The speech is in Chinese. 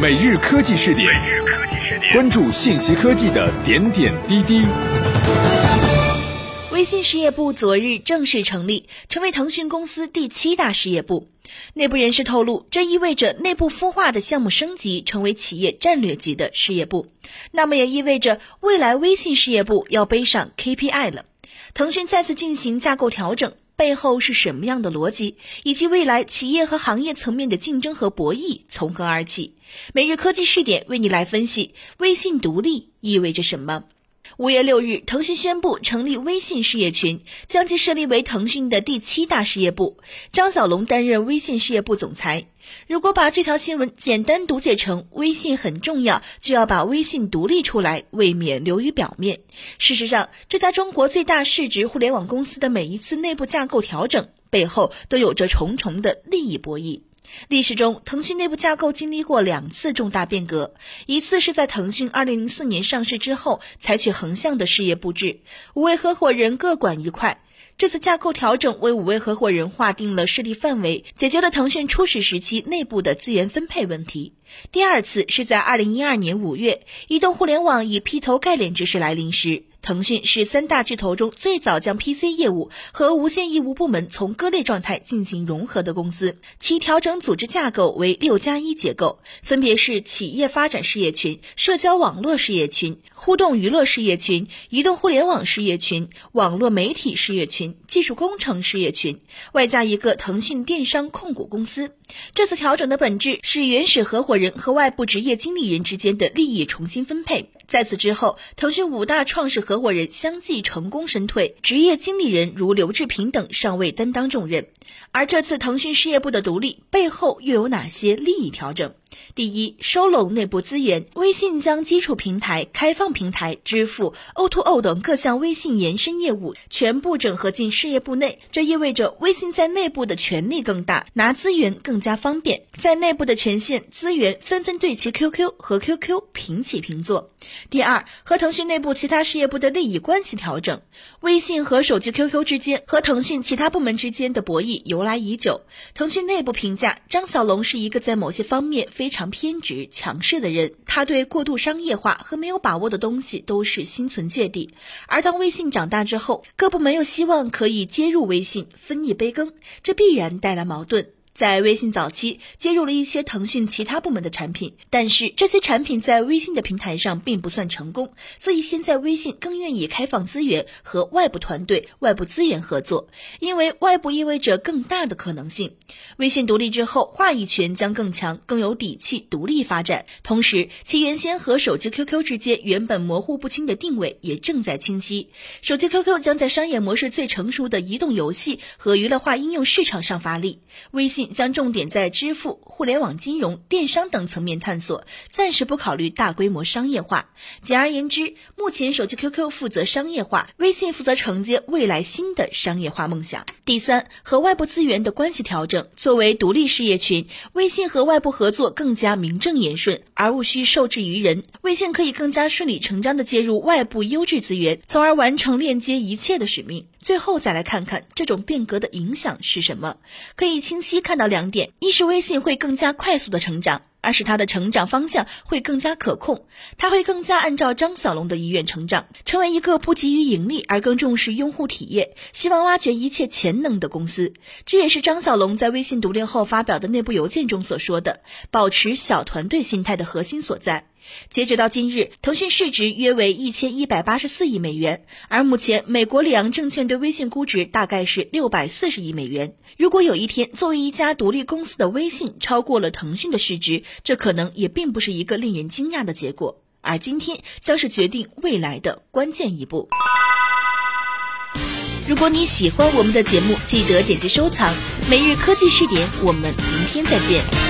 每日科技试点，关注信息科技的点点滴滴。微信事业部昨日正式成立，成为腾讯公司第七大事业部。内部人士透露，这意味着内部孵化的项目升级，成为企业战略级的事业部。那么也意味着未来微信事业部要背上 KPI 了。腾讯再次进行架构调整，背后是什么样的逻辑？以及未来企业和行业层面的竞争和博弈从何而起？每日科技视点为你来分析，微信独立意味着什么？五月六日，腾讯宣布成立微信事业群，将其设立为腾讯的第七大事业部。张小龙担任微信事业部总裁。如果把这条新闻简单读解成微信很重要，就要把微信独立出来，未免流于表面。事实上，这家中国最大市值互联网公司的每一次内部架构调整，背后都有着重重的利益博弈。历史中，腾讯内部架构经历过两次重大变革，一次是在腾讯2004年上市之后，采取横向的事业布置，五位合伙人各管一块。这次架构调整为五位合伙人划定了势力范围，解决了腾讯初始时期内部的资源分配问题。第二次是在2012年5月，移动互联网以劈头盖脸之势来临时。腾讯是三大巨头中最早将 PC 业务和无线业务部门从割裂状态进行融合的公司，其调整组织架构为六加一结构，分别是企业发展事业群、社交网络事业群。互动娱乐事业群、移动互联网事业群、网络媒体事业群、技术工程事业群，外加一个腾讯电商控股公司。这次调整的本质是原始合伙人和外部职业经理人之间的利益重新分配。在此之后，腾讯五大创始合伙人相继成功身退，职业经理人如刘志平等尚未担当重任。而这次腾讯事业部的独立背后又有哪些利益调整？第一，收拢内部资源。微信将基础平台、开放平台、支付、O2O 等各项微信延伸业务全部整合进事业部内，这意味着微信在内部的权力更大，拿资源更加方便，在内部的权限、资源纷纷对其 QQ 和 QQ 平起平坐。第二，和腾讯内部其他事业部的利益关系调整。微信和手机 QQ 之间和腾讯其他部门之间的博弈由来已久。腾讯内部评价，张小龙是一个在某些方面非常偏执、强势的人，他对过度商业化和没有把握的东西都是心存芥蒂。而当微信长大之后，各部门又希望可以接入微信分一杯羹，这必然带来矛盾。在微信早期接入了一些腾讯其他部门的产品，但是这些产品在微信的平台上并不算成功，所以现在微信更愿意开放资源和外部团队、外部资源合作，因为外部意味着更大的可能性。微信独立之后，话语权将更强，更有底气独立发展。同时，其原先和手机 QQ 之间原本模糊不清的定位也正在清晰。手机 QQ 将在商业模式最成熟的移动游戏和娱乐化应用市场上发力，微信。将重点在支付、互联网金融、电商等层面探索，暂时不考虑大规模商业化。简而言之，目前手机 QQ 负责商业化，微信负责承接未来新的商业化梦想。第三，和外部资源的关系调整。作为独立事业群，微信和外部合作更加名正言顺，而无需受制于人。微信可以更加顺理成章地接入外部优质资源，从而完成链接一切的使命。最后再来看看这种变革的影响是什么？可以清晰看到两点：一是微信会更加快速的成长；二是它的成长方向会更加可控，它会更加按照张小龙的意愿成长，成为一个不急于盈利而更重视用户体验、希望挖掘一切潜能的公司。这也是张小龙在微信独立后发表的内部邮件中所说的“保持小团队心态”的核心所在。截止到今日，腾讯市值约为一千一百八十四亿美元，而目前美国里昂证券对微信估值大概是六百四十亿美元。如果有一天，作为一家独立公司的微信超过了腾讯的市值，这可能也并不是一个令人惊讶的结果。而今天将是决定未来的关键一步。如果你喜欢我们的节目，记得点击收藏。每日科技视点，我们明天再见。